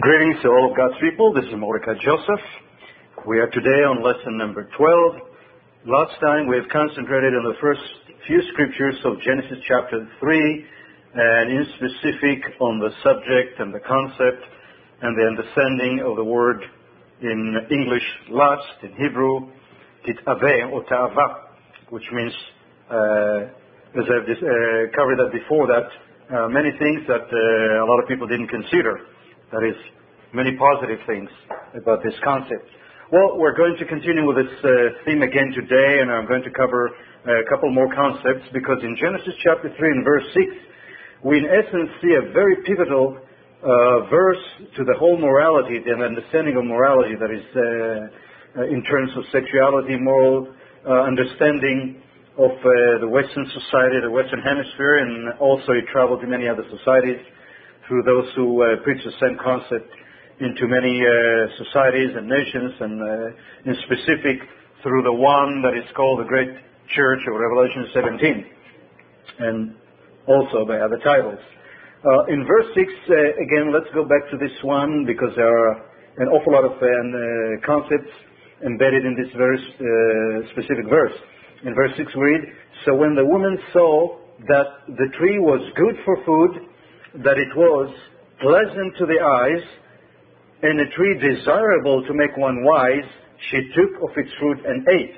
Greetings to all of God's people. This is Mordecai Joseph. We are today on lesson number 12. Last time we have concentrated on the first few scriptures of Genesis chapter 3, and in specific on the subject and the concept and the understanding of the word in English lust, in Hebrew, which means, uh, as I've uh, covered that before, that uh, many things that uh, a lot of people didn't consider that is, many positive things about this concept. Well, we're going to continue with this uh, theme again today, and I'm going to cover a couple more concepts because in Genesis chapter 3 and verse 6, we in essence see a very pivotal uh, verse to the whole morality, the understanding of morality that is uh, in terms of sexuality, moral uh, understanding of uh, the Western society, the Western hemisphere, and also it traveled to many other societies through those who uh, preach the same concept into many uh, societies and nations, and uh, in specific through the one that is called the Great Church of Revelation 17, and also by other titles. Uh, in verse 6, uh, again, let's go back to this one because there are an awful lot of uh, concepts embedded in this very specific verse. In verse 6 we read, So when the woman saw that the tree was good for food, that it was pleasant to the eyes and a tree desirable to make one wise, she took of its fruit and ate.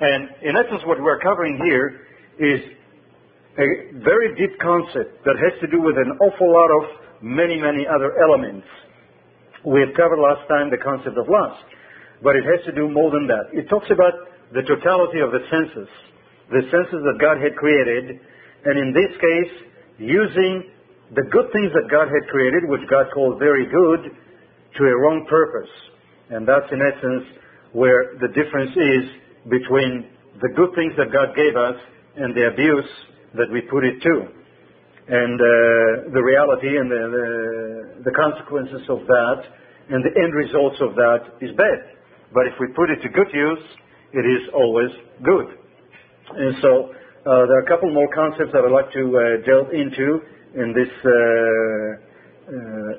And in essence, what we're covering here is a very deep concept that has to do with an awful lot of many, many other elements. We have covered last time the concept of lust, but it has to do more than that. It talks about the totality of the senses, the senses that God had created, and in this case, using the good things that God had created, which God called very good, to a wrong purpose. And that's in essence where the difference is between the good things that God gave us and the abuse that we put it to. And uh, the reality and the, the, the consequences of that and the end results of that is bad. But if we put it to good use, it is always good. And so uh, there are a couple more concepts that I'd like to uh, delve into in this uh, uh,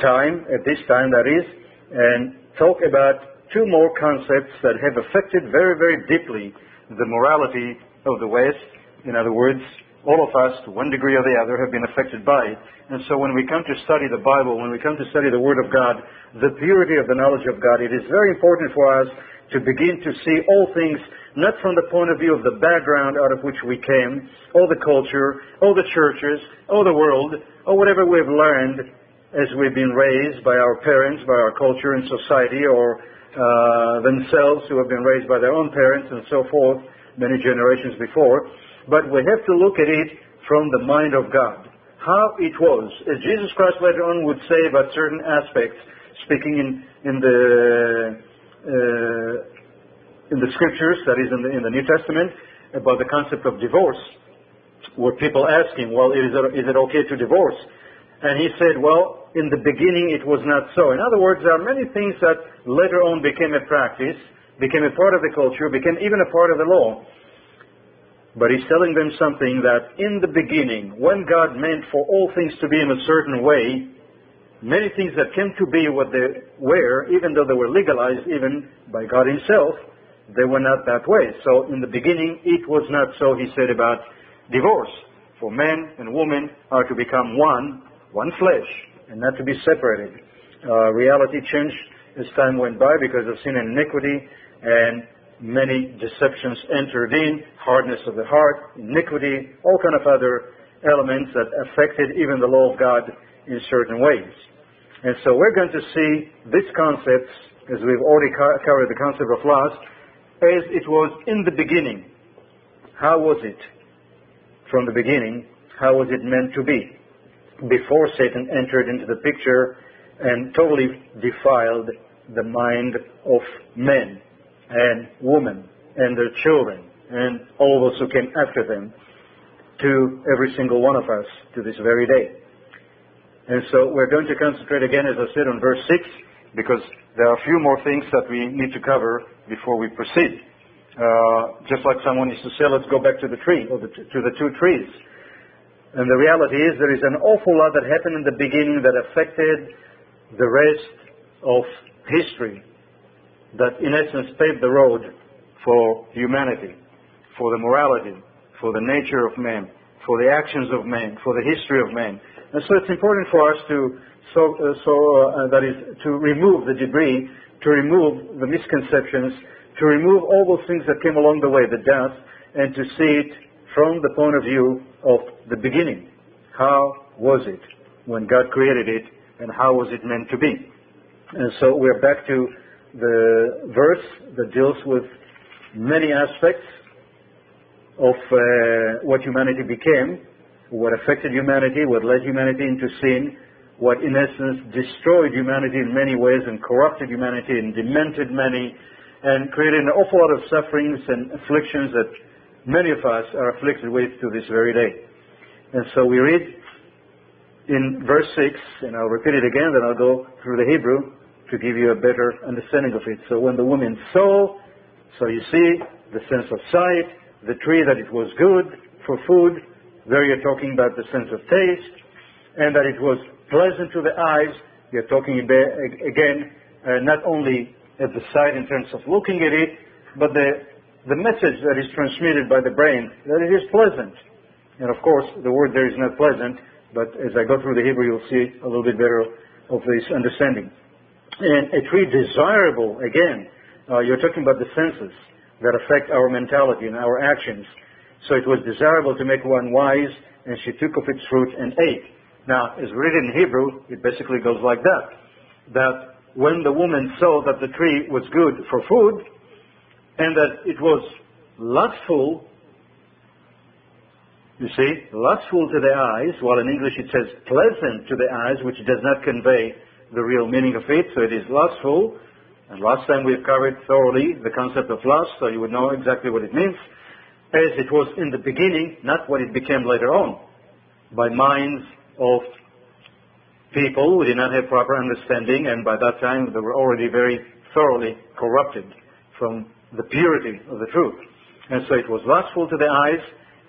time, at this time that is, and talk about two more concepts that have affected very, very deeply the morality of the West. In other words, all of us, to one degree or the other, have been affected by it. And so when we come to study the Bible, when we come to study the Word of God, the purity of the knowledge of God, it is very important for us to begin to see all things not from the point of view of the background out of which we came, or the culture, or the churches, or the world, or whatever we've learned as we've been raised by our parents, by our culture and society, or uh, themselves who have been raised by their own parents and so forth, many generations before. But we have to look at it from the mind of God. How it was, as Jesus Christ later on would say about certain aspects, speaking in, in the uh, in the scriptures, that is in the, in the New Testament, about the concept of divorce, where people ask him, well, is it, is it okay to divorce? And he said, well, in the beginning it was not so. In other words, there are many things that later on became a practice, became a part of the culture, became even a part of the law. But he's telling them something that in the beginning, when God meant for all things to be in a certain way, many things that came to be what they were, even though they were legalized even by God himself, they were not that way. So in the beginning, it was not so, he said, about divorce. For men and women are to become one, one flesh, and not to be separated. Uh, reality changed as time went by because of sin and iniquity, and many deceptions entered in, hardness of the heart, iniquity, all kind of other elements that affected even the law of God in certain ways. And so we're going to see this concept, as we've already covered the concept of lust, as it was in the beginning. How was it from the beginning? How was it meant to be? Before Satan entered into the picture and totally defiled the mind of men and women and their children and all those who came after them to every single one of us to this very day. And so we're going to concentrate again, as I said, on verse 6 because there are a few more things that we need to cover before we proceed. Uh, just like someone used to say, let's go back to the tree, or the, to the two trees. And the reality is there is an awful lot that happened in the beginning that affected the rest of history that in essence paved the road for humanity, for the morality, for the nature of man, for the actions of man, for the history of man. And so it's important for us to, so, uh, so uh, that is, to remove the debris, to remove the misconceptions, to remove all those things that came along the way, the death, and to see it from the point of view of the beginning. How was it when God created it, and how was it meant to be? And so we're back to the verse that deals with many aspects of uh, what humanity became, what affected humanity, what led humanity into sin, what in essence destroyed humanity in many ways and corrupted humanity and demented many and created an awful lot of sufferings and afflictions that many of us are afflicted with to this very day. And so we read in verse 6, and I'll repeat it again, then I'll go through the Hebrew to give you a better understanding of it. So when the woman saw, so you see the sense of sight, the tree that it was good for food. There you're talking about the sense of taste, and that it was pleasant to the eyes. You're talking about, again uh, not only at the sight in terms of looking at it, but the the message that is transmitted by the brain that it is pleasant. And of course, the word there is not pleasant, but as I go through the Hebrew, you'll see a little bit better of this understanding. And a tree desirable, again, uh, you're talking about the senses that affect our mentality and our actions. So it was desirable to make one wise, and she took of its fruit and ate. Now, as written in Hebrew, it basically goes like that. That when the woman saw that the tree was good for food, and that it was lustful, you see, lustful to the eyes, while in English it says pleasant to the eyes, which does not convey the real meaning of it, so it is lustful, and last time we've covered thoroughly the concept of lust, so you would know exactly what it means, as it was in the beginning, not what it became later on, by minds of people who did not have proper understanding, and by that time they were already very thoroughly corrupted from the purity of the truth. And so it was lustful to the eyes,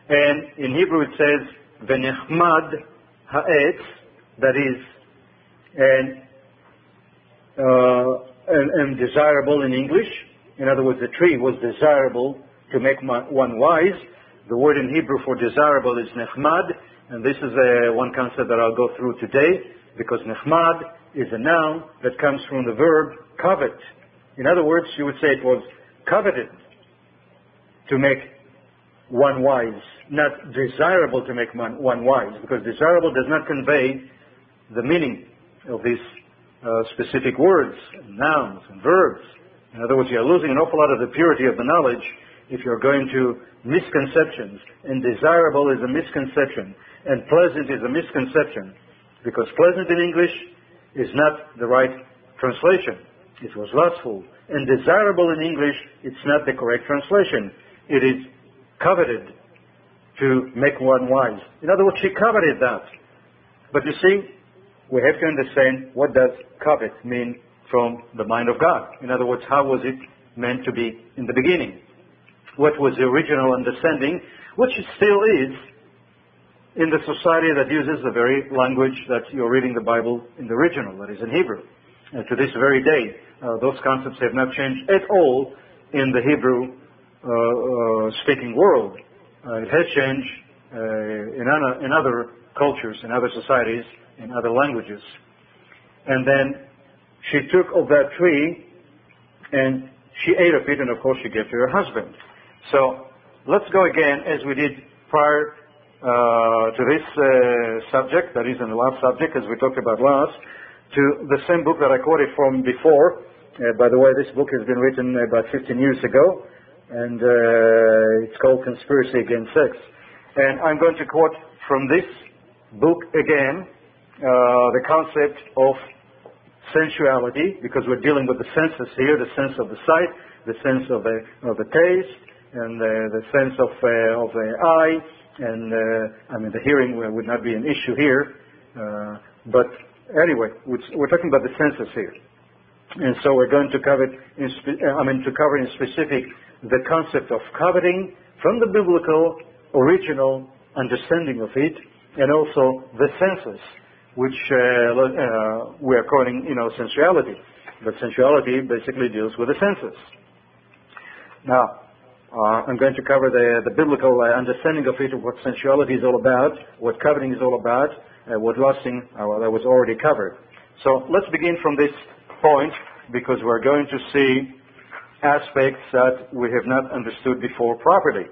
and in Hebrew it says, Venechmad ha'etz, that is, and uh, and, and desirable in English. In other words, the tree was desirable to make one wise. The word in Hebrew for desirable is nechmad, and this is uh, one concept that I'll go through today, because nechmad is a noun that comes from the verb covet. In other words, you would say it was coveted to make one wise, not desirable to make one, one wise, because desirable does not convey the meaning of these uh, specific words, and nouns, and verbs. In other words, you're losing an awful lot of the purity of the knowledge if you're going to misconceptions. And desirable is a misconception, and pleasant is a misconception, because pleasant in English is not the right translation. It was lustful. And desirable in English, it's not the correct translation. It is coveted to make one wise. In other words, she coveted that. But you see, we have to understand what does covet mean from the mind of God. In other words, how was it meant to be in the beginning? What was the original understanding, which it still is in the society that uses the very language that you're reading the Bible in the original, that is in Hebrew. And to this very day, uh, those concepts have not changed at all in the Hebrew uh, uh, speaking world. Uh, it has changed uh, in, in other cultures, in other societies, in other languages. And then she took of that tree and she ate of it, and of course she gave to her husband. So let's go again as we did prior uh, to this uh, subject, that is in the last subject, as we talked about last, to the same book that I quoted from before. Uh, by the way, this book has been written about 15 years ago, and uh, it's called Conspiracy Against Sex. And I'm going to quote from this book again, uh, the concept of sensuality, because we're dealing with the senses here, the sense of the sight, the sense of the, of the taste, and the, the sense of, uh, of the eye, and uh, I mean the hearing would not be an issue here, uh, but anyway, we're talking about the senses here, and so we're going to cover in spe- uh, I mean to cover in specific the concept of coveting from the biblical original understanding of it, and also the senses which uh, uh, we are calling, you know, sensuality. But sensuality basically deals with the senses. Now, uh, I'm going to cover the, the biblical uh, understanding of it, what sensuality is all about, what coveting is all about, uh, what lusting, uh, well, that was already covered. So let's begin from this point because we're going to see aspects that we have not understood before properly.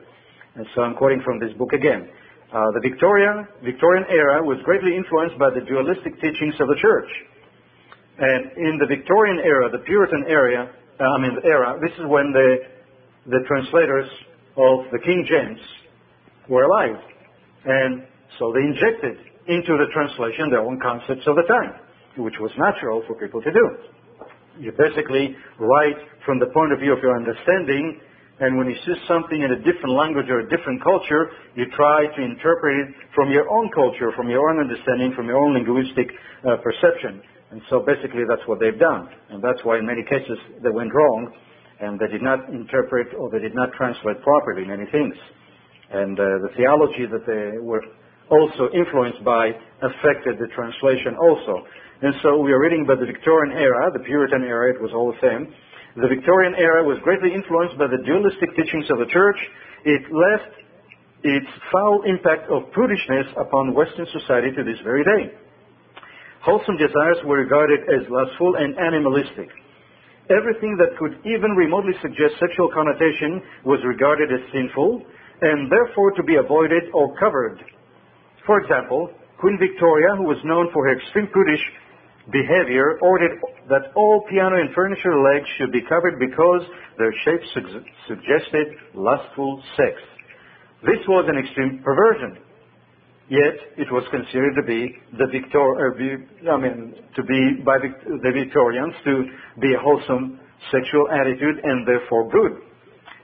And so I'm quoting from this book again. Uh, the Victorian, Victorian era was greatly influenced by the dualistic teachings of the church. And in the Victorian era, the Puritan era, uh, I mean, era, this is when the, the translators of the King James were alive. And so they injected into the translation their own concepts of the time, which was natural for people to do. You basically write from the point of view of your understanding and when you see something in a different language or a different culture, you try to interpret it from your own culture, from your own understanding, from your own linguistic uh, perception. And so basically that's what they've done. And that's why in many cases they went wrong and they did not interpret or they did not translate properly many things. And uh, the theology that they were also influenced by affected the translation also. And so we are reading about the Victorian era, the Puritan era, it was all the same. The Victorian era was greatly influenced by the dualistic teachings of the church. It left its foul impact of prudishness upon Western society to this very day. Wholesome desires were regarded as lustful and animalistic. Everything that could even remotely suggest sexual connotation was regarded as sinful and therefore to be avoided or covered. For example, Queen Victoria, who was known for her extreme prudish behavior ordered that all piano and furniture legs should be covered because their shape su- suggested lustful sex. This was an extreme perversion. Yet it was considered to be the Victor, uh, I mean, to be by the Victorians to be a wholesome sexual attitude and therefore good.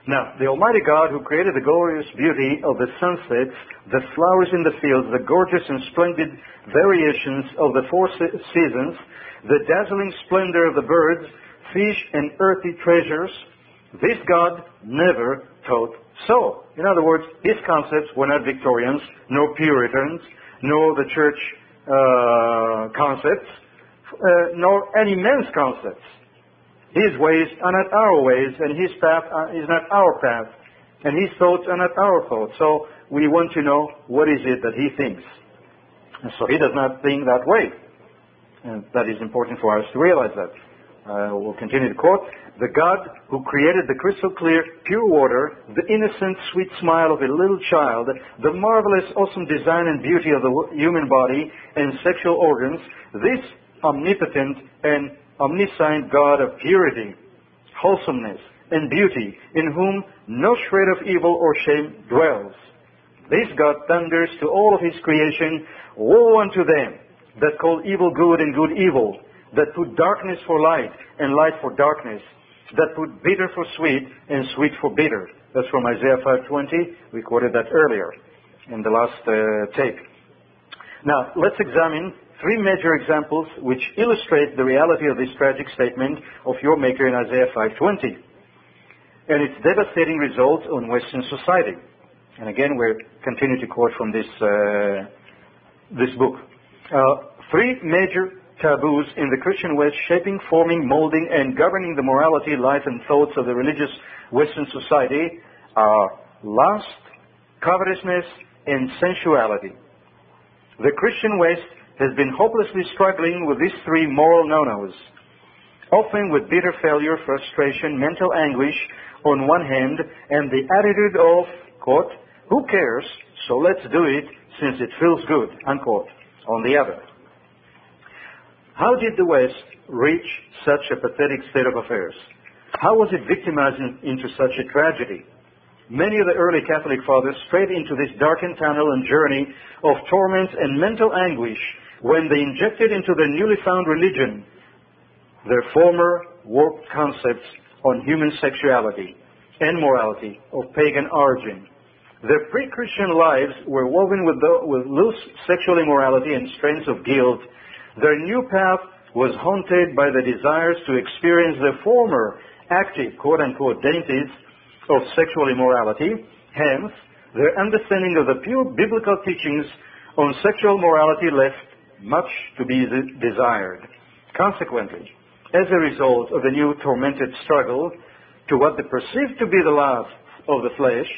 Now, the Almighty God who created the glorious beauty of the sunsets, the flowers in the fields, the gorgeous and splendid variations of the four seasons, the dazzling splendor of the birds, fish and earthy treasures, this God never taught so. In other words, his concepts were not Victorians, nor Puritans, nor the church uh, concepts, uh, nor any man's concepts. His ways are not our ways, and His path is not our path, and His thoughts are not our thoughts. So we want to know what is it that He thinks. And so He does not think that way. And that is important for us to realize that. Uh, we'll continue to quote. The God who created the crystal clear, pure water, the innocent, sweet smile of a little child, the marvelous, awesome design and beauty of the human body and sexual organs, this omnipotent and omniscient God of purity, wholesomeness, and beauty, in whom no shred of evil or shame dwells. This God thunders to all of his creation, Woe unto them that call evil good and good evil, that put darkness for light and light for darkness, that put bitter for sweet and sweet for bitter. That's from Isaiah 5:20. We quoted that earlier in the last uh, tape. Now, let's examine three major examples which illustrate the reality of this tragic statement of your Maker in Isaiah 5:20 and its devastating results on Western society. And again, we continue to quote from this uh, this book. Uh, three major taboos in the Christian West shaping, forming, molding, and governing the morality, life, and thoughts of the religious Western society are lust, covetousness, and sensuality. The Christian West has been hopelessly struggling with these three moral no-nos, often with bitter failure, frustration, mental anguish on one hand, and the attitude of, quote, who cares, so let's do it since it feels good, unquote, on the other. How did the West reach such a pathetic state of affairs? How was it victimized into such a tragedy? Many of the early Catholic fathers strayed into this darkened tunnel and journey of torment and mental anguish when they injected into their newly found religion their former warped concepts on human sexuality and morality of pagan origin. Their pre-Christian lives were woven with, the, with loose sexual immorality and strains of guilt. Their new path was haunted by the desires to experience the former active, quote-unquote, dainties of sexual immorality. Hence, their understanding of the pure biblical teachings on sexual morality left much to be desired. Consequently, as a result of the new tormented struggle to what they perceived to be the love of the flesh,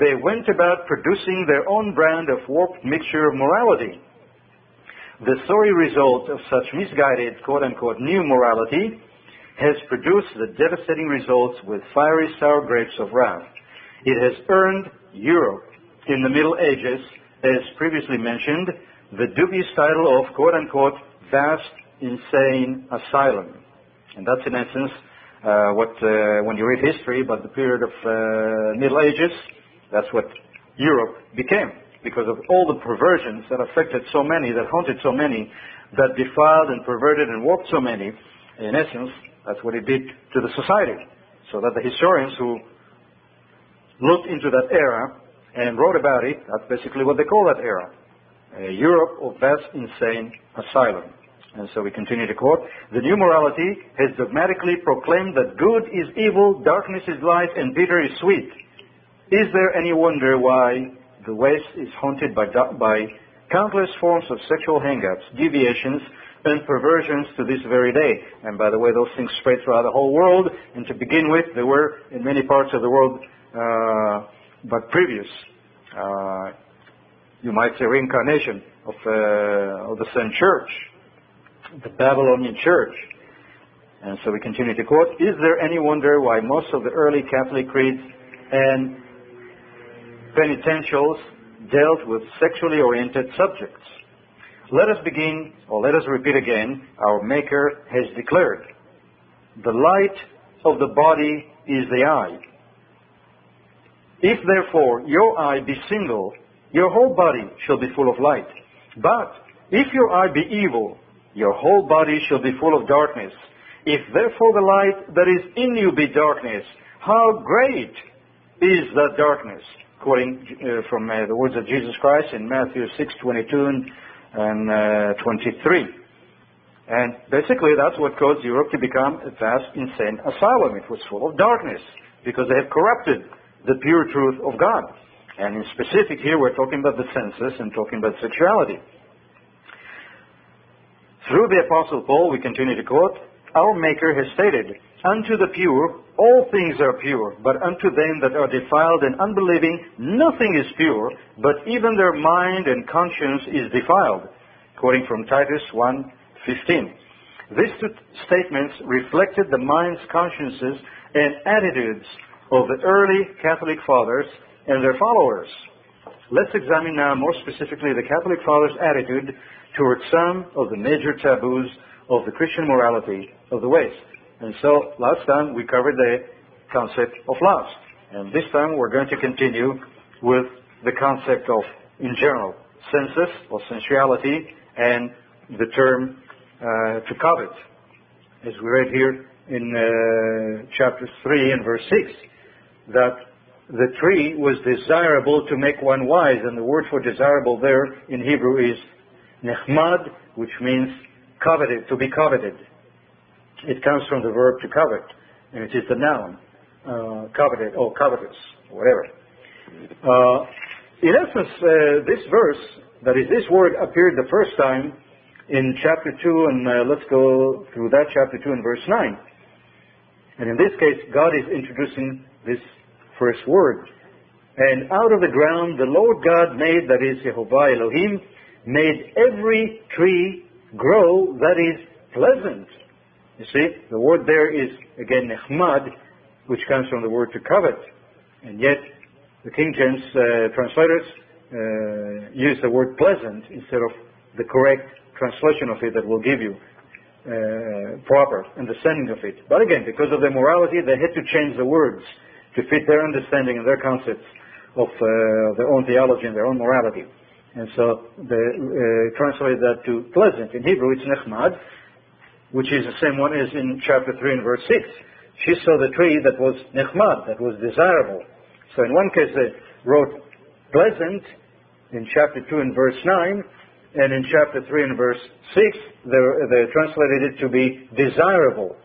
they went about producing their own brand of warped mixture of morality. The sorry result of such misguided quote-unquote new morality has produced the devastating results with fiery sour grapes of wrath. It has earned Europe in the Middle Ages, as previously mentioned, the dubious title of quote-unquote vast insane asylum. And that's in essence uh, what, uh, when you read history about the period of uh, Middle Ages, that's what Europe became because of all the perversions that affected so many, that haunted so many, that defiled and perverted and warped so many. In essence, that's what it did to the society. So that the historians who looked into that era and wrote about it, that's basically what they call that era. A Europe of vast insane asylum. And so we continue to quote, the new morality has dogmatically proclaimed that good is evil, darkness is light, and bitter is sweet. Is there any wonder why the West is haunted by, by countless forms of sexual hang-ups, deviations, and perversions to this very day? And by the way, those things spread throughout the whole world, and to begin with, they were in many parts of the world, uh, but previous, uh, you might say, reincarnation of, uh, of the same church the Babylonian church. And so we continue to quote, Is there any wonder why most of the early Catholic creeds and penitentials dealt with sexually oriented subjects? Let us begin, or let us repeat again, our Maker has declared, The light of the body is the eye. If therefore your eye be single, your whole body shall be full of light. But if your eye be evil, your whole body shall be full of darkness. If therefore the light that is in you be darkness, how great is that darkness? Quoting uh, from uh, the words of Jesus Christ in Matthew 6:22 and uh, 23. And basically, that's what caused Europe to become a vast, insane asylum. It was full of darkness because they have corrupted the pure truth of God. And in specific here, we're talking about the senses and talking about sexuality. Through the Apostle Paul, we continue to quote, Our Maker has stated, Unto the pure all things are pure, but unto them that are defiled and unbelieving nothing is pure, but even their mind and conscience is defiled. Quoting from Titus 1:15. These two statements reflected the minds, consciences, and attitudes of the early Catholic fathers and their followers. Let's examine now more specifically the Catholic fathers' attitude towards some of the major taboos of the Christian morality of the West. And so last time we covered the concept of lust. And this time we're going to continue with the concept of, in general, sensus or sensuality and the term uh, to covet. As we read here in uh, chapter 3 and verse 6, that the tree was desirable to make one wise, and the word for desirable there in Hebrew is Nechmad, which means coveted, to be coveted. It comes from the verb to covet, and it is the noun, uh, coveted or covetous, whatever. Uh, in essence, uh, this verse, that is, this word appeared the first time in chapter 2, and uh, let's go through that chapter 2 and verse 9. And in this case, God is introducing this first word. And out of the ground the Lord God made, that is Jehovah Elohim, made every tree grow that is pleasant. You see, the word there is again nechmad, which comes from the word to covet. And yet, the King James uh, translators uh, use the word pleasant instead of the correct translation of it that will give you uh, proper understanding of it. But again, because of their morality, they had to change the words to fit their understanding and their concepts of uh, their own theology and their own morality. And so they uh, translate that to pleasant. In Hebrew, it's nechmad, which is the same one as in chapter 3 and verse 6. She saw the tree that was nechmad, that was desirable. So in one case they wrote pleasant in chapter 2 and verse 9, and in chapter 3 and verse 6 they, they translated it to be desirable.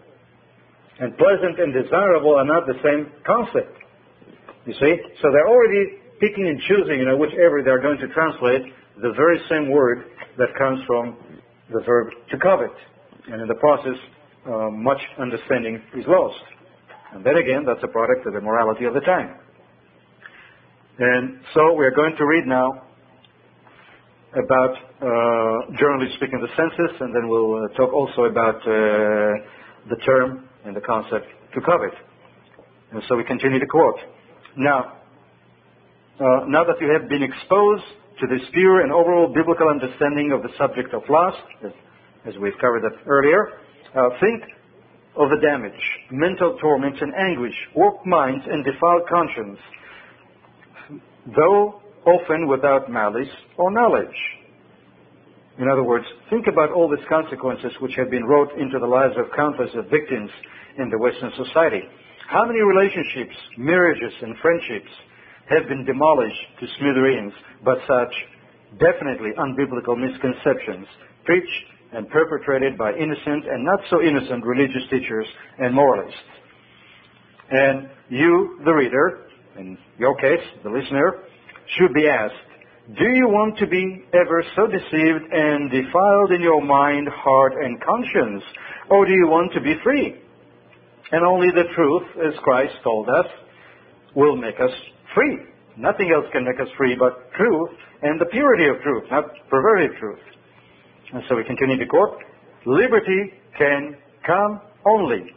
And pleasant and desirable are not the same concept. You see? So they're already picking and choosing, you know, whichever they're going to translate, the very same word that comes from the verb to covet. And in the process, uh, much understanding is lost. And then again, that's a product of the morality of the time. And so we're going to read now about, uh, generally speaking, the census, and then we'll uh, talk also about uh, the term and the concept to covet. And so we continue to quote. Now, uh, now that you have been exposed to this pure and overall biblical understanding of the subject of lust, as we've covered that earlier, uh, think of the damage, mental torments and anguish, warped minds and defiled conscience, though often without malice or knowledge. In other words, think about all these consequences which have been wrought into the lives of countless of victims in the Western society. How many relationships, marriages, and friendships have been demolished to smithereens by such definitely unbiblical misconceptions preached and perpetrated by innocent and not so innocent religious teachers and moralists. And you, the reader, in your case, the listener, should be asked, do you want to be ever so deceived and defiled in your mind, heart, and conscience? Or do you want to be free? And only the truth, as Christ told us, will make us free. Nothing else can make us free but truth and the purity of truth, not perverted truth. And so we continue to quote, liberty can come only,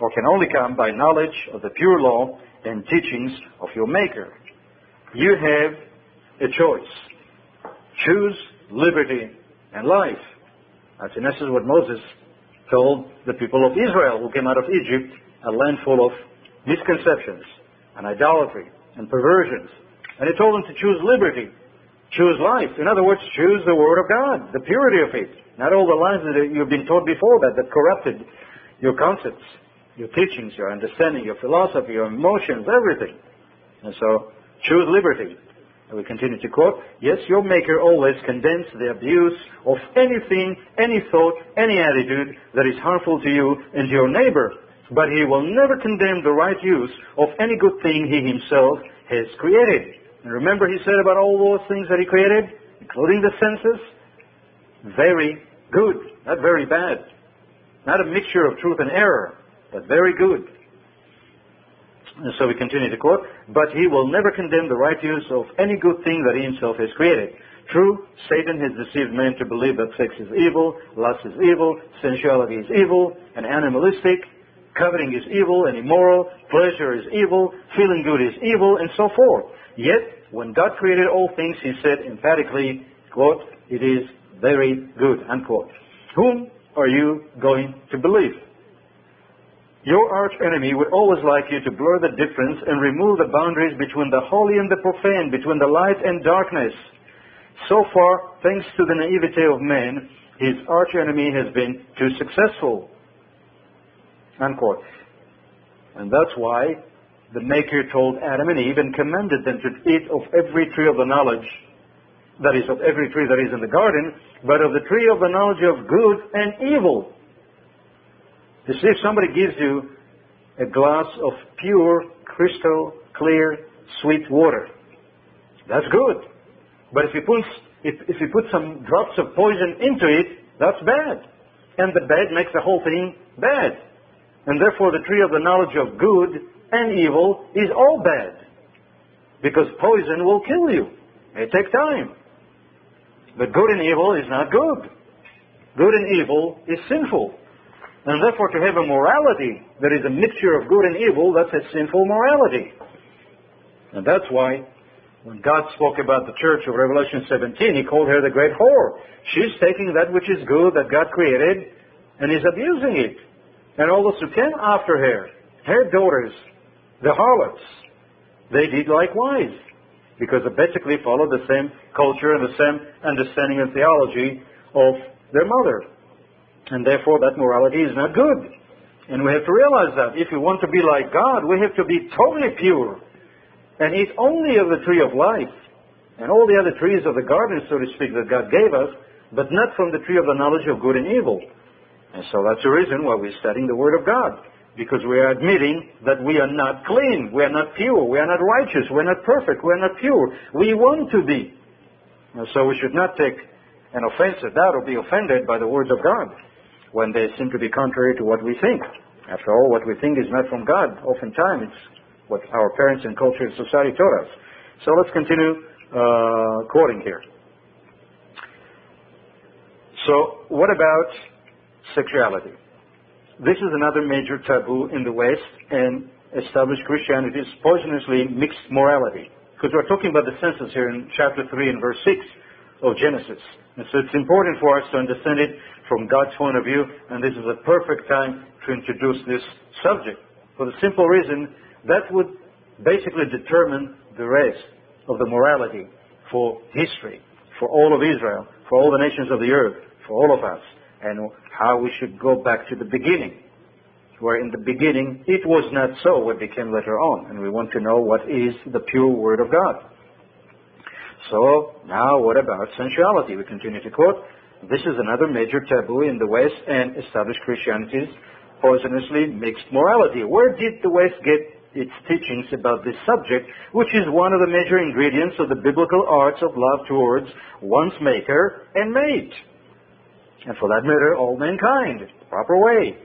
or can only come by knowledge of the pure law and teachings of your Maker. You have a choice. Choose liberty and life. That's in essence what Moses told the people of Israel who came out of Egypt, a land full of misconceptions and idolatry and perversions. And he told them to choose liberty, choose life. In other words, choose the Word of God, the purity of it. Not all the lies that you've been taught before that, that corrupted your concepts, your teachings, your understanding, your philosophy, your emotions, everything. And so, choose liberty. And we continue to quote, Yes, your Maker always condemns the abuse of anything, any thought, any attitude that is harmful to you and to your neighbor. But he will never condemn the right use of any good thing he himself has created. And remember he said about all those things that he created, including the senses, very good, not very bad. Not a mixture of truth and error, but very good. And so we continue to quote, but he will never condemn the right use of any good thing that he himself has created. True, Satan has deceived men to believe that sex is evil, lust is evil, sensuality is evil, and animalistic, coveting is evil and immoral, pleasure is evil, feeling good is evil, and so forth. Yet, when God created all things, he said emphatically, quote, it is very good, unquote. Whom are you going to believe? Your arch enemy would always like you to blur the difference and remove the boundaries between the holy and the profane, between the light and darkness. So far, thanks to the naivete of man, his arch enemy has been too successful. Unquote. And that's why the Maker told Adam and Eve and commanded them to eat of every tree of the knowledge, that is, of every tree that is in the garden, but of the tree of the knowledge of good and evil. You see, if somebody gives you a glass of pure, crystal, clear, sweet water, that's good. But if you put, if, if you put some drops of poison into it, that's bad. And the bad makes the whole thing bad. And therefore the tree of the knowledge of good and evil is all bad. Because poison will kill you. It takes time. But good and evil is not good. Good and evil is sinful. And therefore to have a morality that is a mixture of good and evil, that's a sinful morality. And that's why when God spoke about the church of Revelation 17, he called her the great whore. She's taking that which is good that God created and is abusing it. And all those who came after her, her daughters, the harlots, they did likewise. Because they basically followed the same culture and the same understanding and theology of their mother. And therefore that morality is not good. And we have to realize that. If we want to be like God, we have to be totally pure and eat only of the tree of life and all the other trees of the garden, so to speak, that God gave us, but not from the tree of the knowledge of good and evil. And so that's the reason why we're studying the Word of God. Because we are admitting that we are not clean, we are not pure, we are not righteous, we are not perfect, we are not pure. We want to be. So we should not take an offense at that or be offended by the words of God when they seem to be contrary to what we think. After all, what we think is not from God. Oftentimes, it's what our parents and culture and society taught us. So let's continue uh, quoting here. So, what about sexuality? This is another major taboo in the West, and established Christianity is poisonously mixed morality. Because we're talking about the census here in chapter 3 and verse 6 of Genesis. And so it's important for us to understand it from God's point of view, and this is a perfect time to introduce this subject. For the simple reason that would basically determine the rest of the morality for history, for all of Israel, for all the nations of the earth, for all of us, and how we should go back to the beginning. Where in the beginning it was not so, it became later on, and we want to know what is the pure Word of God. So, now what about sensuality? We continue to quote, this is another major taboo in the West and established Christianity's poisonously mixed morality. Where did the West get its teachings about this subject, which is one of the major ingredients of the biblical arts of love towards one's maker and mate? And for that matter, all mankind, the proper way.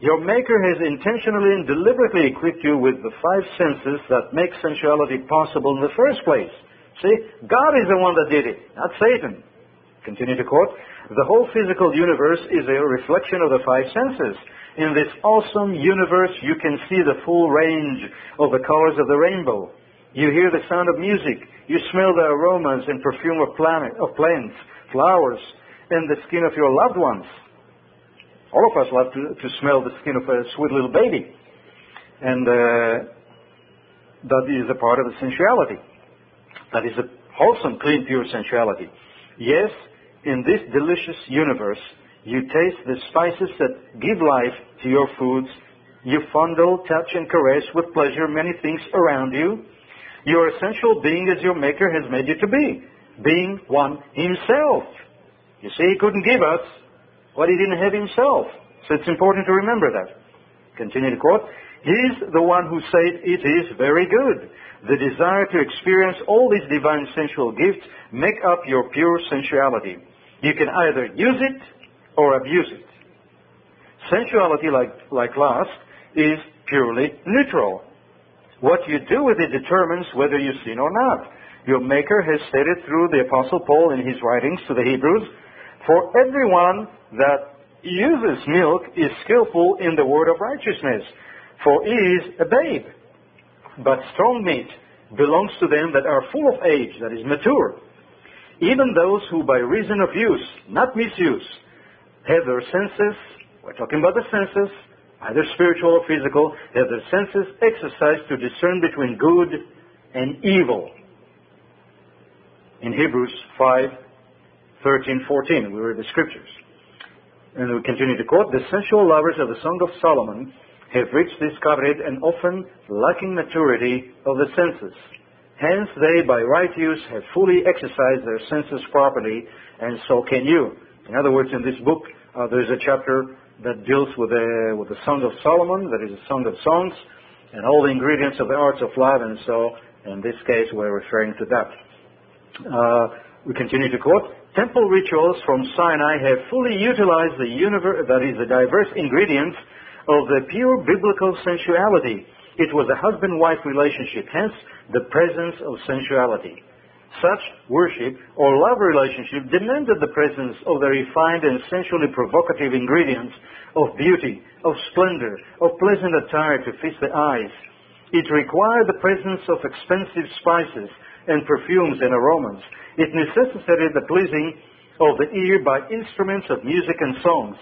Your Maker has intentionally and deliberately equipped you with the five senses that make sensuality possible in the first place. See, God is the one that did it, not Satan. Continue to quote, the whole physical universe is a reflection of the five senses. In this awesome universe, you can see the full range of the colors of the rainbow. You hear the sound of music. You smell the aromas and perfume of, planet, of plants, flowers, and the skin of your loved ones. All of us love to, to smell the skin of a sweet little baby. And uh, that is a part of sensuality. That is a wholesome, clean, pure sensuality. Yes, in this delicious universe, you taste the spices that give life to your foods. You fondle, touch, and caress with pleasure many things around you. Your essential being as your Maker has made you to be, being one Himself. You see, He couldn't give us what He didn't have Himself. So it's important to remember that. Continue to quote. He's the one who said, It is very good. The desire to experience all these divine sensual gifts make up your pure sensuality. You can either use it or abuse it. Sensuality, like, like lust, is purely neutral. What you do with it determines whether you sin or not. Your Maker has stated through the Apostle Paul in his writings to the Hebrews, For everyone that uses milk is skillful in the word of righteousness, for he is a babe. But strong meat belongs to them that are full of age, that is mature even those who by reason of use, not misuse, have their senses, we're talking about the senses, either spiritual or physical, have their senses exercised to discern between good and evil. In Hebrews 5, 13, 14, we read the scriptures. And we continue to quote, the sensual lovers of the Song of Solomon have reached this coveted and often lacking maturity of the senses Hence, they, by right use, have fully exercised their senses properly, and so can you. In other words, in this book, uh, there's a chapter that deals with the, with the Song of Solomon, that is the Song of Songs, and all the ingredients of the arts of love, and so, in this case, we're referring to that. Uh, we continue to quote, Temple rituals from Sinai have fully utilized the universe, that is, the diverse ingredients of the pure biblical sensuality. It was a husband-wife relationship, hence the presence of sensuality. Such worship or love relationship demanded the presence of the refined and sensually provocative ingredients of beauty, of splendor, of pleasant attire to feast the eyes. It required the presence of expensive spices and perfumes and aromas. It necessitated the pleasing of the ear by instruments of music and songs.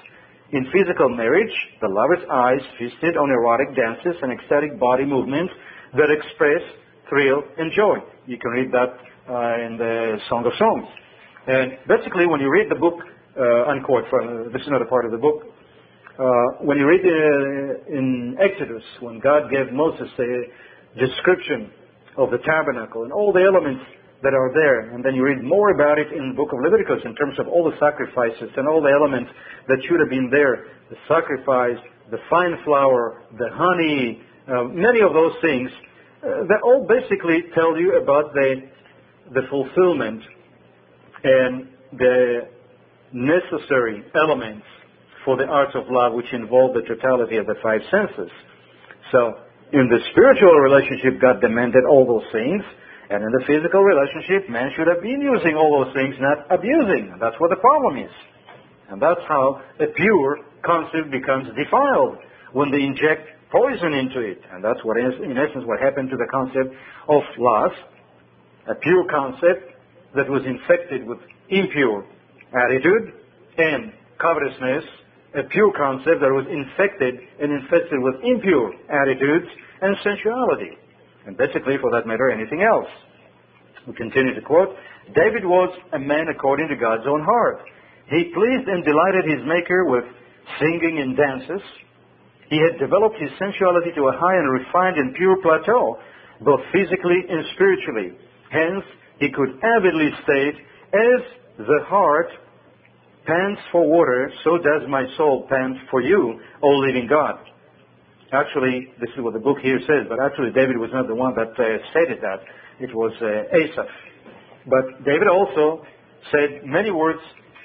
In physical marriage, the lover's eyes feasted on erotic dances and ecstatic body movements that express thrill, and joy. You can read that uh, in the Song of Songs. And basically, when you read the book, uh, unquote, from, this is not a part of the book, uh, when you read uh, in Exodus, when God gave Moses a description of the tabernacle and all the elements that are there, and then you read more about it in the book of Leviticus in terms of all the sacrifices and all the elements that should have been there, the sacrifice, the fine flour, the honey, uh, many of those things uh, that all basically tell you about the, the fulfillment and the necessary elements for the arts of love which involve the totality of the five senses. So, in the spiritual relationship, God demanded all those things, and in the physical relationship, man should have been using all those things, not abusing. That's what the problem is. And that's how a pure concept becomes defiled when they inject poison into it. And that's what is, in essence, what happened to the concept of lust, a pure concept that was infected with impure attitude and covetousness, a pure concept that was infected and infested with impure attitudes and sensuality. And basically, for that matter, anything else. We continue to quote, David was a man according to God's own heart. He pleased and delighted his Maker with singing and dances. He had developed his sensuality to a high and refined and pure plateau, both physically and spiritually. Hence, he could avidly state, As the heart pants for water, so does my soul pant for you, O living God. Actually, this is what the book here says, but actually David was not the one that uh, stated that. It was uh, Asaph. But David also said many words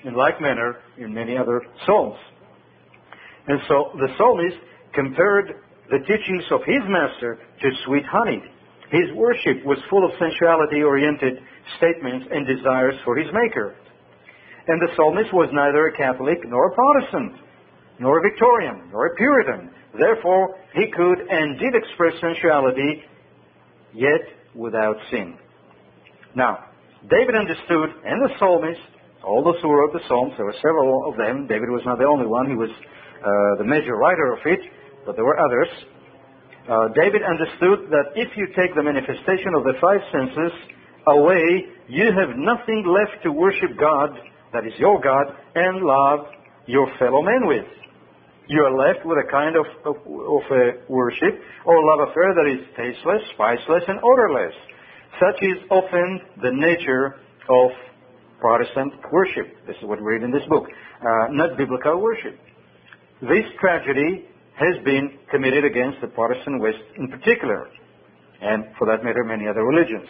in like manner in many other psalms. And so the psalmist compared the teachings of his master to sweet honey. His worship was full of sensuality-oriented statements and desires for his Maker. And the psalmist was neither a Catholic nor a Protestant, nor a Victorian, nor a Puritan. Therefore, he could and did express sensuality, yet without sin. Now, David understood, and the psalmist, all those who wrote the Psalms, there were several of them. David was not the only one. He was uh, the major writer of it, but there were others. Uh, David understood that if you take the manifestation of the five senses away, you have nothing left to worship God, that is your God, and love your fellow men with. You are left with a kind of, of, of a worship or love affair that is tasteless, spiceless, and odorless. Such is often the nature of Protestant worship. This is what we read in this book. Uh, not biblical worship. This tragedy has been committed against the Protestant West in particular, and for that matter, many other religions.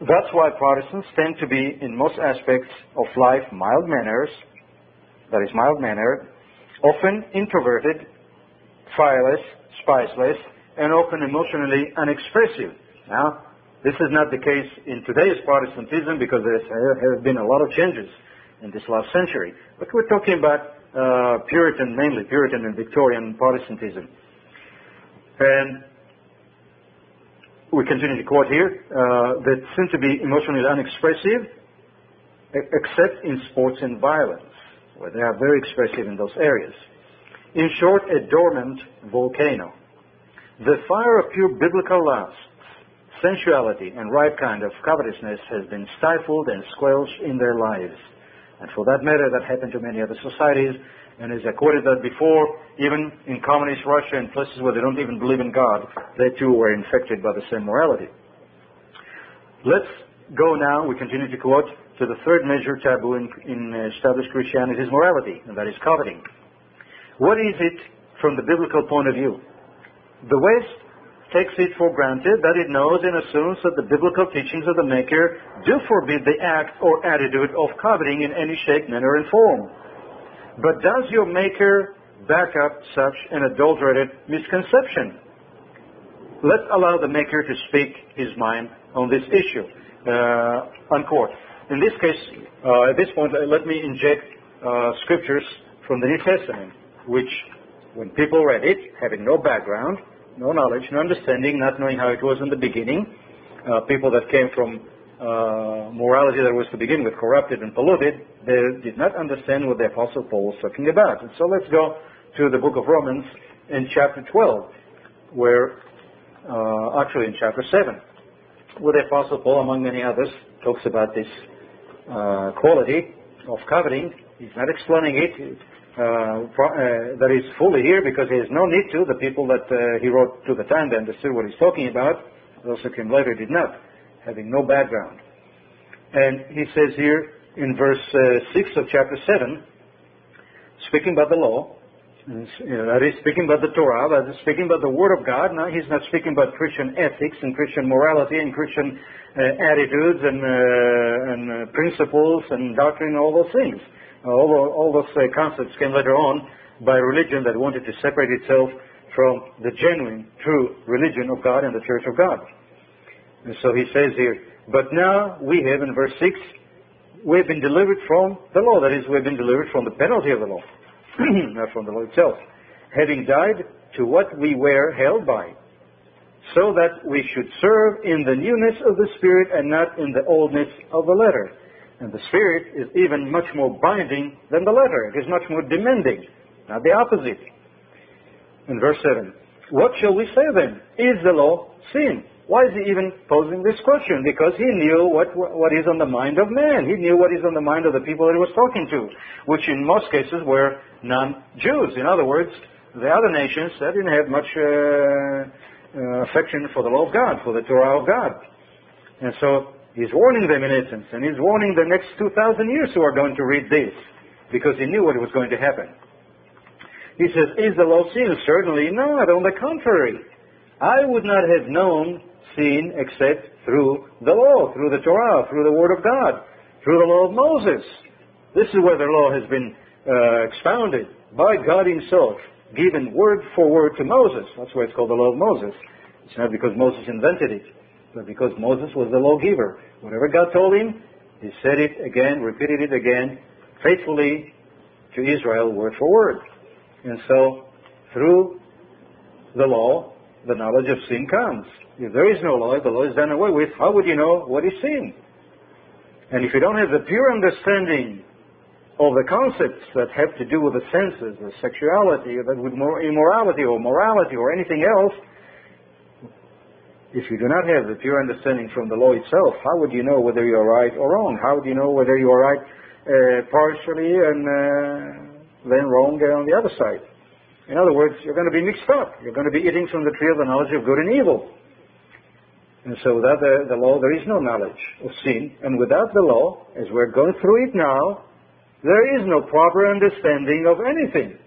That's why Protestants tend to be, in most aspects of life, mild manners, that is, mild mannered, often introverted, fireless, spiceless, and often emotionally unexpressive. Now, this is not the case in today's Protestantism because there have been a lot of changes in this last century. But we're talking about uh, Puritan, mainly Puritan and Victorian Protestantism. And we continue to quote here, uh, that seem to be emotionally unexpressive, except in sports and violence, where they are very expressive in those areas. In short, a dormant volcano. The fire of pure biblical lust sensuality and right kind of covetousness has been stifled and squelched in their lives. And for that matter, that happened to many other societies. And as I quoted that before, even in communist Russia and places where they don't even believe in God, they too were infected by the same morality. Let's go now, we continue to quote, to the third major taboo in, in established Christianity is morality, and that is coveting. What is it from the biblical point of view? The West takes it for granted that it knows and assumes that the biblical teachings of the Maker do forbid the act or attitude of coveting in any shape, manner, and form. But does your Maker back up such an adulterated misconception? Let's allow the Maker to speak his mind on this issue. Uh, unquote. In this case, uh, at this point, let me inject uh, scriptures from the New Testament, which, when people read it, having no background, no knowledge, no understanding, not knowing how it was in the beginning. Uh, people that came from uh, morality that was to begin with corrupted and polluted, they did not understand what the Apostle Paul was talking about. And so let's go to the book of Romans in chapter 12, where, uh, actually in chapter 7, where the Apostle Paul, among many others, talks about this uh, quality of coveting. He's not explaining it. Uh, uh, that is fully here because there is no need to. The people that uh, he wrote to the time they understood what he's talking about. Those who came later did not, having no background. And he says here in verse 6 of chapter 7, speaking about the law, that is speaking about the Torah, that is speaking about the Word of God. Now he's not speaking about Christian ethics and Christian morality and Christian uh, attitudes and, uh, and uh, principles and doctrine and all those things. all, all those uh, concepts came later on by religion that wanted to separate itself from the genuine, true religion of God and the Church of God. And so he says here, but now we have, in verse 6, we have been delivered from the law. That is, we have been delivered from the penalty of the law, not from the law itself. Having died to what we were held by, so that we should serve in the newness of the Spirit and not in the oldness of the letter. And the Spirit is even much more binding than the letter. It is much more demanding, not the opposite. In verse 7, what shall we say then? Is the law sin? Why is he even posing this question? Because he knew what, what is on the mind of man. He knew what is on the mind of the people that he was talking to, which in most cases were non-Jews. In other words, the other nations that didn't have much uh, uh, affection for the law of God, for the Torah of God. And so he's warning them in essence, and he's warning the next 2,000 years who are going to read this, because he knew what was going to happen. He says, Is the law sin? Certainly not. On the contrary, I would not have known seen except through the law, through the Torah, through the Word of God, through the law of Moses. This is where the law has been uh, expounded by God Himself, given word for word to Moses. That's why it's called the law of Moses. It's not because Moses invented it, but because Moses was the lawgiver. Whatever God told him, he said it again, repeated it again, faithfully to Israel, word for word. And so, through the law, the knowledge of sin comes. If there is no law, the law is done away with, how would you know what is sin? And if you don't have the pure understanding of the concepts that have to do with the senses, the sexuality, that with immorality or morality or anything else, if you do not have the pure understanding from the law itself, how would you know whether you are right or wrong? How would you know whether you are right uh, partially and uh, then wrong on the other side? In other words, you're going to be mixed up. You're going to be eating from the tree of the knowledge of good and evil. And so without the, the law, there is no knowledge of sin. And without the law, as we're going through it now, there is no proper understanding of anything.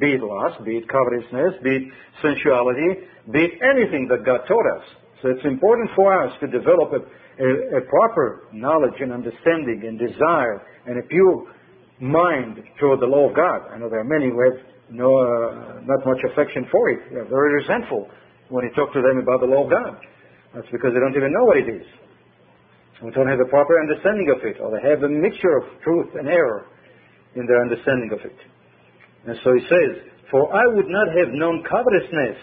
Be it lust, be it covetousness, be it sensuality, be it anything that God taught us. So it's important for us to develop a, a, a proper knowledge and understanding and desire and a pure mind toward the law of God. I know there are many who have no, uh, not much affection for it. They're very resentful when you talk to them about the law of God. That's because they don't even know what it is. They don't have a proper understanding of it, or they have a mixture of truth and error in their understanding of it. And so he says, For I would not have known covetousness.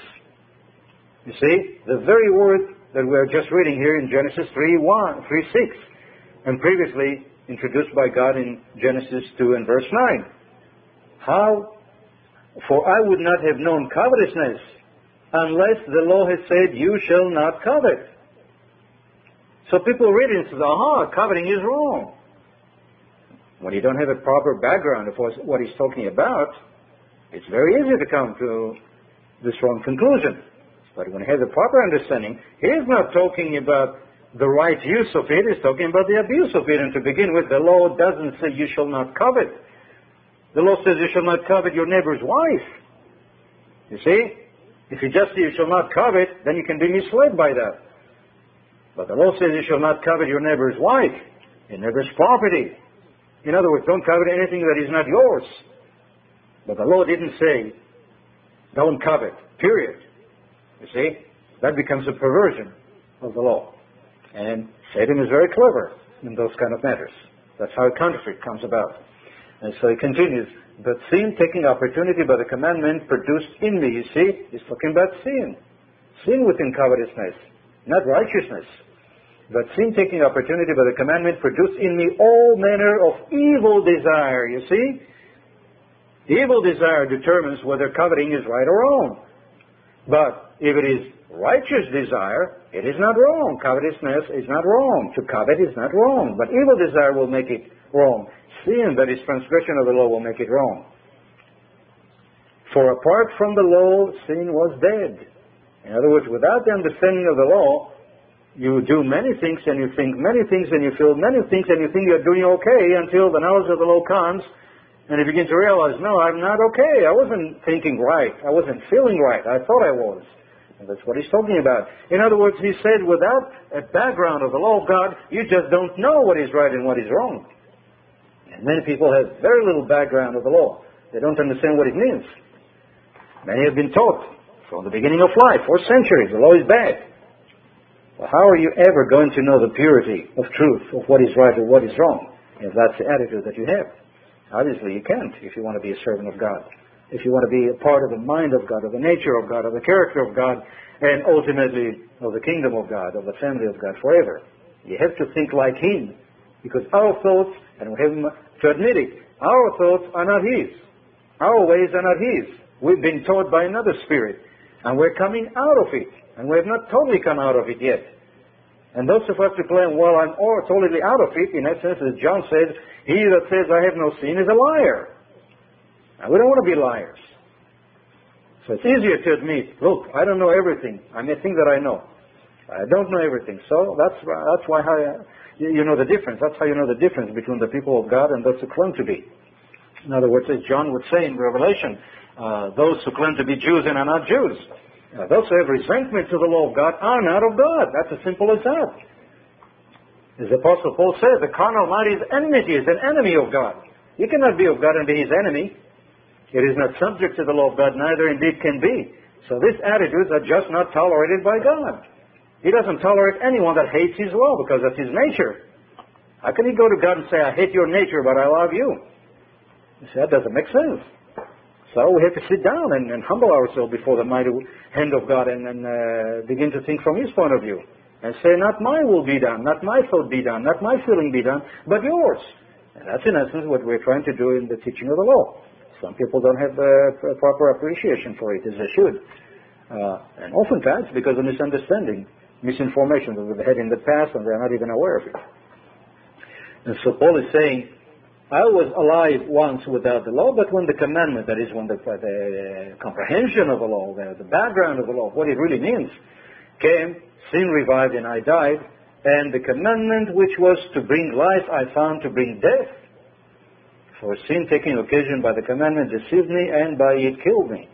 You see, the very word that we are just reading here in Genesis 3 1, 3 6, and previously introduced by God in Genesis 2 and verse 9. How? For I would not have known covetousness unless the law has said, you shall not covet. So people read it and say, aha, coveting is wrong. When you don't have a proper background of what he's talking about, it's very easy to come to this wrong conclusion. But when you have the proper understanding, he's not talking about the right use of it, he's talking about the abuse of it. And to begin with, the law doesn't say you shall not covet. The law says you shall not covet your neighbor's wife. You see? If you just say you shall not covet, then you can be misled by that. But the law says you shall not covet your neighbor's wife, your neighbor's property. In other words, don't covet anything that is not yours. But the law didn't say, don't covet, period. You see? That becomes a perversion of the law. And Satan is very clever in those kind of matters. That's how counterfeit comes about. And so he continues, but sin taking opportunity by the commandment produced in me, you see, he's talking about sin. Sin within covetousness, not righteousness. But sin taking opportunity by the commandment produced in me all manner of evil desire, you see? Evil desire determines whether coveting is right or wrong. But if it is righteous desire, it is not wrong. Covetousness is not wrong. To covet is not wrong. But evil desire will make it wrong sin, that is transgression of the law, will make it wrong. For apart from the law, sin was dead. In other words, without the understanding of the law, you do many things and you think many things and you feel many things and you think you're doing okay until the knowledge of the law comes and he begins to realize, no, I'm not okay. I wasn't thinking right. I wasn't feeling right. I thought I was. And that's what he's talking about. In other words, he said, without a background of the law of God, you just don't know what is right and what is wrong. And many people have very little background of the law. They don't understand what it means. Many have been taught from the beginning of life, for centuries, the law is bad. Well, how are you ever going to know the purity of truth, of what is right or what is wrong, if that's the attitude that you have? Obviously, you can't if you want to be a servant of God. If you want to be a part of the mind of God, of the nature of God, of the character of God, and ultimately of the kingdom of God, of the family of God forever. You have to think like Him, because our thoughts, and we have to admit it, our thoughts are not His. Our ways are not His. We've been taught by another spirit, and we're coming out of it, and we have not totally come out of it yet. And those of us who claim, well, I'm all totally out of it, in essence, as John said, he that says I have no sin is a liar. And we don't want to be liars. So it's easier to admit, look, I don't know everything. I may think that I know. I don't know everything. So that's that's why I, you know the difference. That's how you know the difference between the people of God and those who claim to be. In other words, as John would say in Revelation, uh, those who claim to be Jews and are not Jews. Uh, those who have resentment to the law of God are not of God. That's as simple as that. As the Apostle Paul says, the carnal mind is enmity, is an enemy of God. You cannot be of God and be his enemy. It is not subject to the law of God, neither indeed can be. So these attitudes are just not tolerated by God. He doesn't tolerate anyone that hates his law because that's his nature. How can he go to God and say, I hate your nature, but I love you? You see, that doesn't make sense. So we have to sit down and, and humble ourselves before the mighty hand of God and, and uh, begin to think from his point of view. And say, not my will be done, not my thought be done, not my feeling be done, but yours. And that's in essence what we're trying to do in the teaching of the law. Some people don't have the proper appreciation for it as they should. Uh, and oftentimes because of misunderstanding, misinformation that they've had in the past and they're not even aware of it. And so Paul is saying, I was alive once without the law, but when the commandment, that is when the, the comprehension of the law, the, the background of the law, what it really means, came, sin revived and I died, and the commandment which was to bring life I found to bring death. For sin taking occasion by the commandment deceived me, and by it killed me.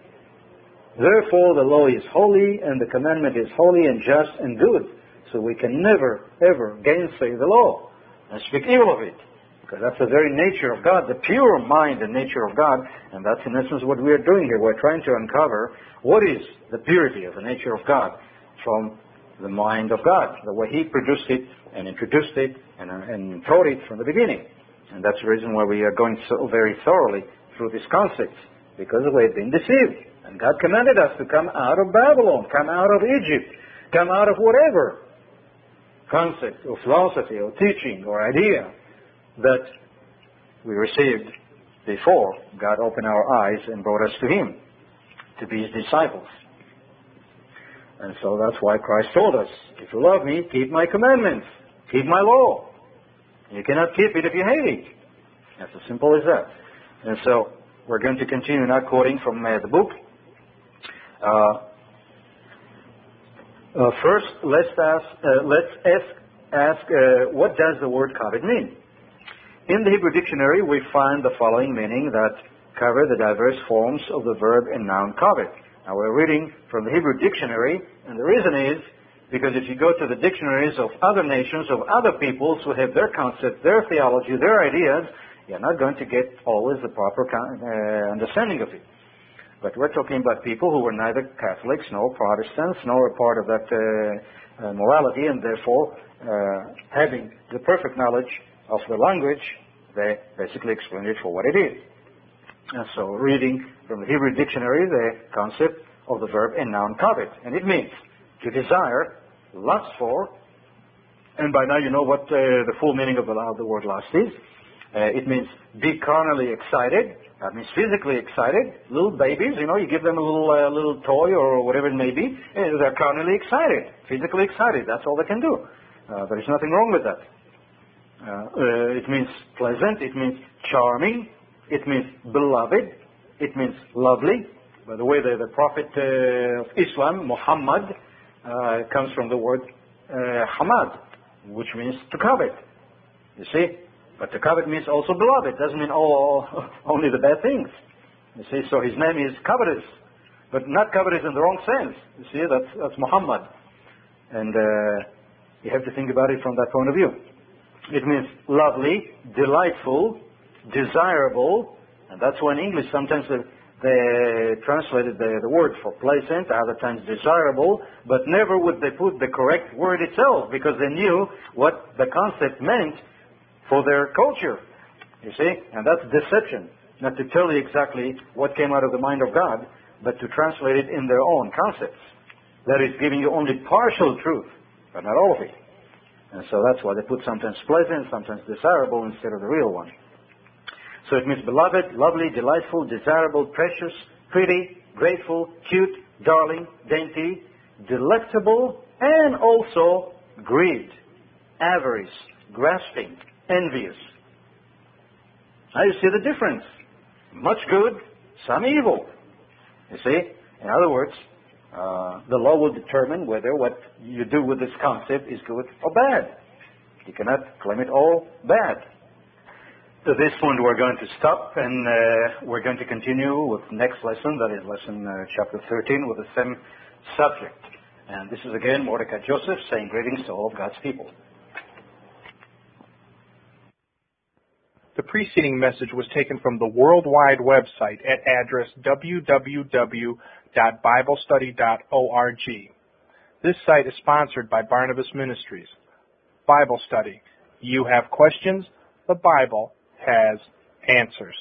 Therefore the law is holy, and the commandment is holy and just and good. So we can never, ever gainsay the law and speak evil of it. Because that's the very nature of God, the pure mind and nature of God. And that's in essence what we are doing here. We're trying to uncover what is the purity of the nature of God from the mind of God, the way He produced it and introduced it and, uh, and taught it from the beginning. And that's the reason why we are going so very thoroughly through these concepts, because we've been deceived. And God commanded us to come out of Babylon, come out of Egypt, come out of whatever concept or philosophy or teaching or idea that we received before God opened our eyes and brought us to Him to be His disciples. And so that's why Christ told us, if you love me, keep my commandments, keep my law. You cannot keep it if you hate it. That's as simple as that. And so we're going to continue now quoting from uh, the book. Uh, uh, first, let's ask, uh, let's ask, ask uh, what does the word covet mean? In the Hebrew dictionary, we find the following meaning that cover the diverse forms of the verb and noun covet. Now we're reading from the Hebrew dictionary, and the reason is because if you go to the dictionaries of other nations, of other peoples who have their concepts, their theology, their ideas, you're not going to get always the proper uh, understanding of it. But we're talking about people who were neither Catholics nor Protestants nor a part of that uh, uh, morality, and therefore, uh, having the perfect knowledge of the language, they basically explain it for what it is. And so, reading from the Hebrew dictionary, the concept of the verb and noun covet, and it means to desire lust for, and by now you know what uh, the full meaning of the, word lust is. Uh, it means be carnally excited. That means physically excited. Little babies, you know, you give them a little uh, little toy or whatever it may be, they're carnally excited, physically excited. That's all they can do. Uh, there is nothing wrong with that. Uh, uh, it means pleasant. It means charming. It means beloved. It means lovely. By the way, the, the prophet uh, of Islam, Muhammad, uh, comes from the word uh, hamad, which means to covet. You see? But to covet means also beloved. It doesn't mean all, only the bad things. You see? So his name is covetous. But not covetous in the wrong sense. You see? That's, that's Muhammad. And uh, you have to think about it from that point of view. It means lovely, delightful, desirable, and that's why in English sometimes they, they translated the, the word for pleasant, other times desirable, but never would they put the correct word itself because they knew what the concept meant for their culture. You see? And that's deception. Not to tell you exactly what came out of the mind of God, but to translate it in their own concepts. That is giving you only partial truth, but not all of it. And so that's why they put sometimes pleasant, sometimes desirable instead of the real one. So it means beloved, lovely, delightful, desirable, precious, pretty, grateful, cute, darling, dainty, delectable, and also greed, avarice, grasping, envious. Now you see the difference. Much good, some evil. You see? In other words, uh, the law will determine whether what you do with this concept is good or bad. You cannot claim it all bad. To this point, we're going to stop and uh, we're going to continue with next lesson, that is lesson uh, chapter 13, with the same subject. And this is again Mordecai Joseph saying greetings to all of God's people. The preceding message was taken from the worldwide website at address www.biblestudy.org. This site is sponsored by Barnabas Ministries. Bible study. You have questions? The Bible has answers.